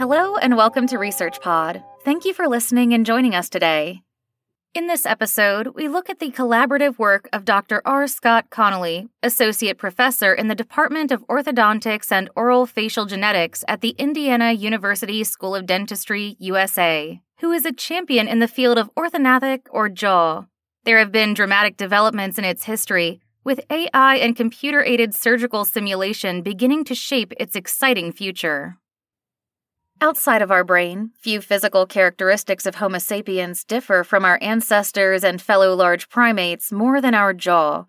Hello, and welcome to Research Pod. Thank you for listening and joining us today. In this episode, we look at the collaborative work of Dr. R. Scott Conley, Associate Professor in the Department of Orthodontics and Oral Facial Genetics at the Indiana University School of Dentistry, USA, who is a champion in the field of orthognathic or jaw. There have been dramatic developments in its history, with AI and computer aided surgical simulation beginning to shape its exciting future. Outside of our brain, few physical characteristics of Homo sapiens differ from our ancestors and fellow large primates more than our jaw.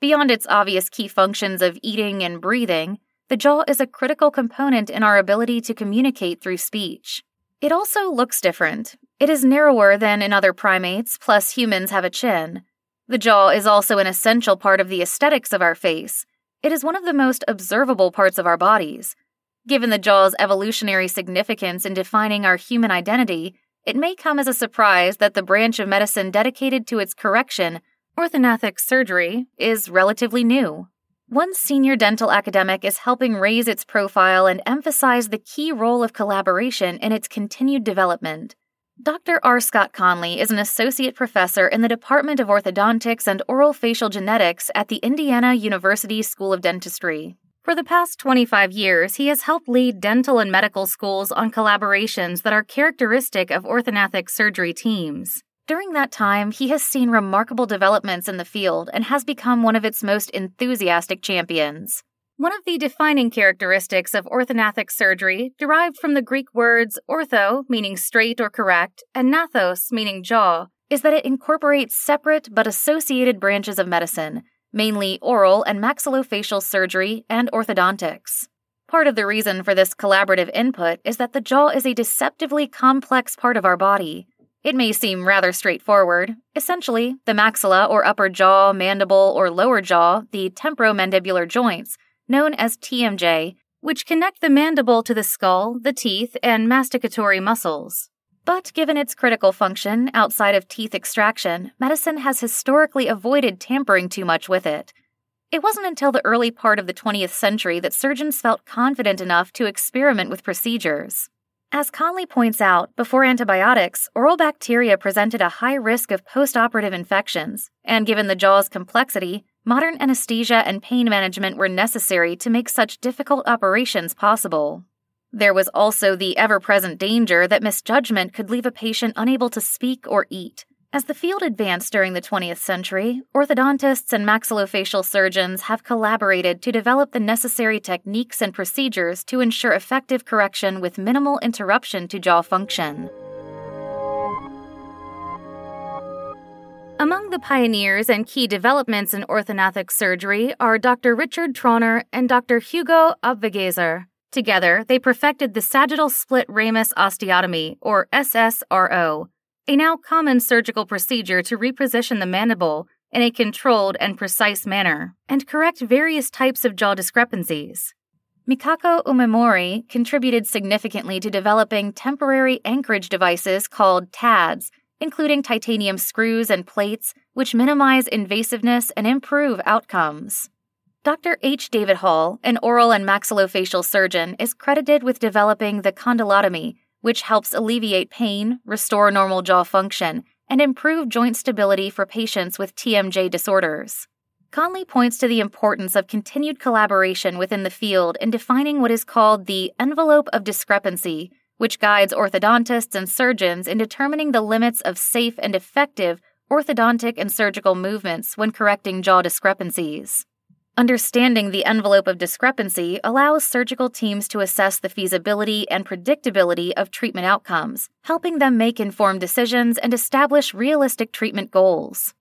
Beyond its obvious key functions of eating and breathing, the jaw is a critical component in our ability to communicate through speech. It also looks different. It is narrower than in other primates, plus humans have a chin. The jaw is also an essential part of the aesthetics of our face. It is one of the most observable parts of our bodies. Given the jaw's evolutionary significance in defining our human identity, it may come as a surprise that the branch of medicine dedicated to its correction, orthognathic surgery, is relatively new. One senior dental academic is helping raise its profile and emphasize the key role of collaboration in its continued development. Dr. R. Scott Conley is an associate professor in the Department of Orthodontics and Oral Facial Genetics at the Indiana University School of Dentistry. For the past 25 years, he has helped lead dental and medical schools on collaborations that are characteristic of orthognathic surgery teams. During that time, he has seen remarkable developments in the field and has become one of its most enthusiastic champions. One of the defining characteristics of orthognathic surgery, derived from the Greek words ortho, meaning straight or correct, and gnathos, meaning jaw, is that it incorporates separate but associated branches of medicine, mainly oral and maxillofacial surgery and orthodontics. Part of the reason for this collaborative input is that the jaw is a deceptively complex part of our body. It may seem rather straightforward. Essentially, the maxilla or upper jaw, mandible, or lower jaw, the temporomandibular joints, known as TMJ, which connect the mandible to the skull, the teeth, and masticatory muscles. But given its critical function outside of teeth extraction, medicine has historically avoided tampering too much with it. It wasn't until the early part of the 20th century that surgeons felt confident enough to experiment with procedures. As Conley points out, before antibiotics, oral bacteria presented a high risk of postoperative infections, and given the jaw's complexity, modern anesthesia and pain management were necessary to make such difficult operations possible. There was also the ever present danger that misjudgment could leave a patient unable to speak or eat. As the field advanced during the 20th century, orthodontists and maxillofacial surgeons have collaborated to develop the necessary techniques and procedures to ensure effective correction with minimal interruption to jaw function. Among the pioneers and key developments in orthodontic surgery are Dr. Richard Trauner and Dr. Hugo Obwegeser. Together, they perfected the sagittal split ramus osteotomy, or SSRO, a now common surgical procedure to reposition the mandible in a controlled and precise manner and correct various types of jaw discrepancies. Mikako Umemori contributed significantly to developing temporary anchorage devices called TADs, including titanium screws and plates, which minimize invasiveness and improve outcomes. Dr. H. David Hall, an oral and maxillofacial surgeon, is credited with developing the condylotomy, which helps alleviate pain, restore normal jaw function, and improve joint stability for patients with TMJ disorders. Conley points to the importance of continued collaboration within the field in defining what is called the envelope of discrepancy, which guides orthodontists and surgeons in determining the limits of safe and effective orthodontic and surgical movements when correcting jaw discrepancies. Understanding the envelope of discrepancy allows surgical teams to assess the feasibility and predictability of treatment outcomes, helping them make informed decisions and establish realistic treatment goals.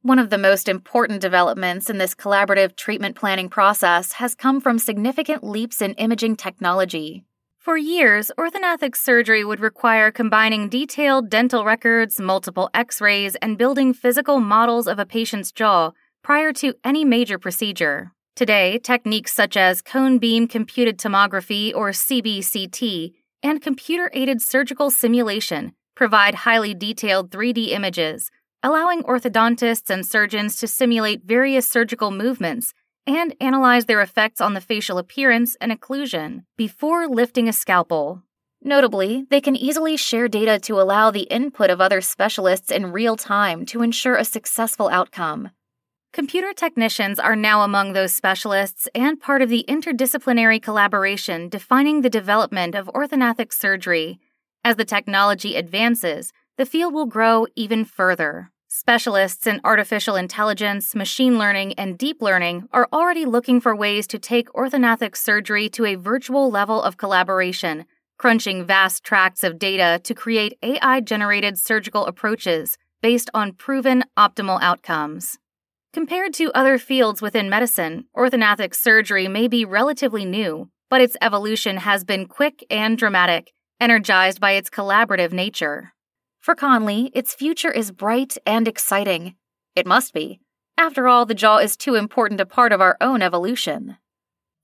One of the most important developments in this collaborative treatment planning process has come from significant leaps in imaging technology. For years, orthognathic surgery would require combining detailed dental records, multiple x rays, and building physical models of a patient's jaw prior to any major procedure. Today, techniques such as cone beam computed tomography or CBCT and computer aided surgical simulation provide highly detailed 3D images, allowing orthodontists and surgeons to simulate various surgical movements and analyze their effects on the facial appearance and occlusion before lifting a scalpel. Notably, they can easily share data to allow the input of other specialists in real time to ensure a successful outcome. Computer technicians are now among those specialists and part of the interdisciplinary collaboration defining the development of orthognathic surgery. As the technology advances, the field will grow even further. Specialists in artificial intelligence, machine learning, and deep learning are already looking for ways to take orthognathic surgery to a virtual level of collaboration, crunching vast tracts of data to create AI generated surgical approaches based on proven optimal outcomes. Compared to other fields within medicine, orthognathic surgery may be relatively new, but its evolution has been quick and dramatic, energized by its collaborative nature. For Conley, its future is bright and exciting. It must be. After all, the jaw is too important a part of our own evolution.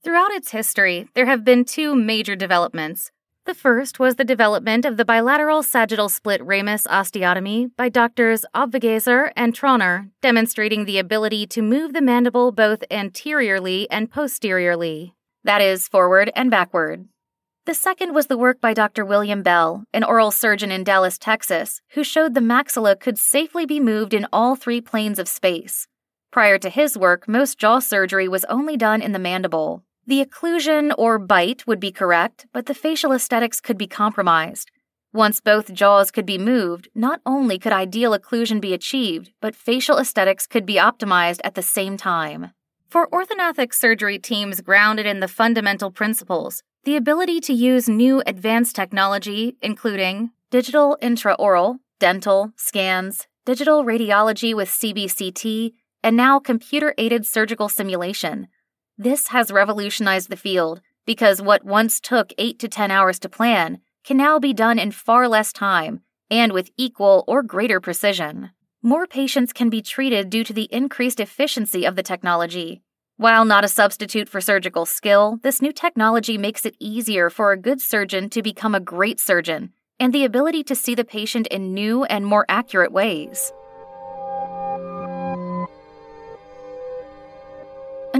Throughout its history, there have been two major developments the first was the development of the bilateral sagittal split ramus osteotomy by doctors Obwegeser and Trauner, demonstrating the ability to move the mandible both anteriorly and posteriorly, that is, forward and backward. The second was the work by Dr. William Bell, an oral surgeon in Dallas, Texas, who showed the maxilla could safely be moved in all three planes of space. Prior to his work, most jaw surgery was only done in the mandible. The occlusion or bite would be correct, but the facial aesthetics could be compromised. Once both jaws could be moved, not only could ideal occlusion be achieved, but facial aesthetics could be optimized at the same time. For orthognathic surgery teams grounded in the fundamental principles, the ability to use new advanced technology, including digital intraoral, dental, scans, digital radiology with CBCT, and now computer aided surgical simulation, this has revolutionized the field because what once took 8 to 10 hours to plan can now be done in far less time and with equal or greater precision. More patients can be treated due to the increased efficiency of the technology. While not a substitute for surgical skill, this new technology makes it easier for a good surgeon to become a great surgeon and the ability to see the patient in new and more accurate ways.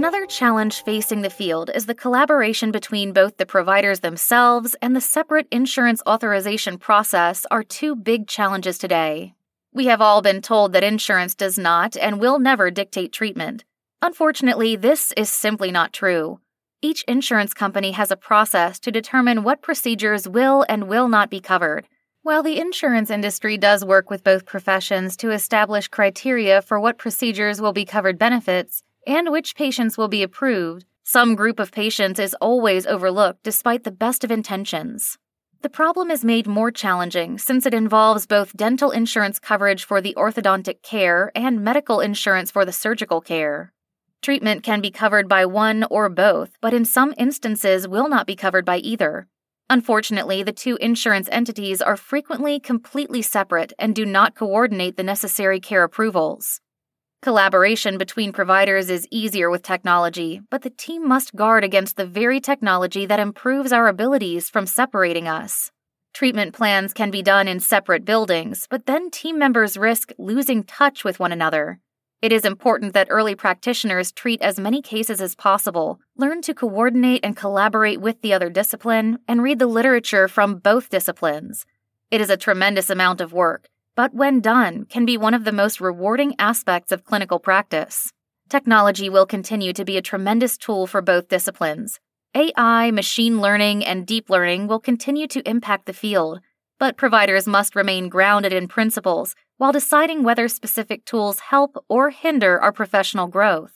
Another challenge facing the field is the collaboration between both the providers themselves and the separate insurance authorization process are two big challenges today. We have all been told that insurance does not and will never dictate treatment. Unfortunately, this is simply not true. Each insurance company has a process to determine what procedures will and will not be covered. While the insurance industry does work with both professions to establish criteria for what procedures will be covered benefits, and which patients will be approved, some group of patients is always overlooked despite the best of intentions. The problem is made more challenging since it involves both dental insurance coverage for the orthodontic care and medical insurance for the surgical care. Treatment can be covered by one or both, but in some instances will not be covered by either. Unfortunately, the two insurance entities are frequently completely separate and do not coordinate the necessary care approvals. Collaboration between providers is easier with technology, but the team must guard against the very technology that improves our abilities from separating us. Treatment plans can be done in separate buildings, but then team members risk losing touch with one another. It is important that early practitioners treat as many cases as possible, learn to coordinate and collaborate with the other discipline, and read the literature from both disciplines. It is a tremendous amount of work, but when done, can be one of the most rewarding aspects of clinical practice. Technology will continue to be a tremendous tool for both disciplines. AI, machine learning, and deep learning will continue to impact the field, but providers must remain grounded in principles while deciding whether specific tools help or hinder our professional growth.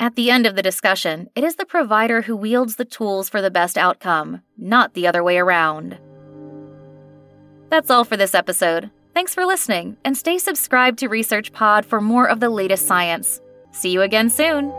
At the end of the discussion, it is the provider who wields the tools for the best outcome, not the other way around. That's all for this episode. Thanks for listening, and stay subscribed to Research Pod for more of the latest science. See you again soon.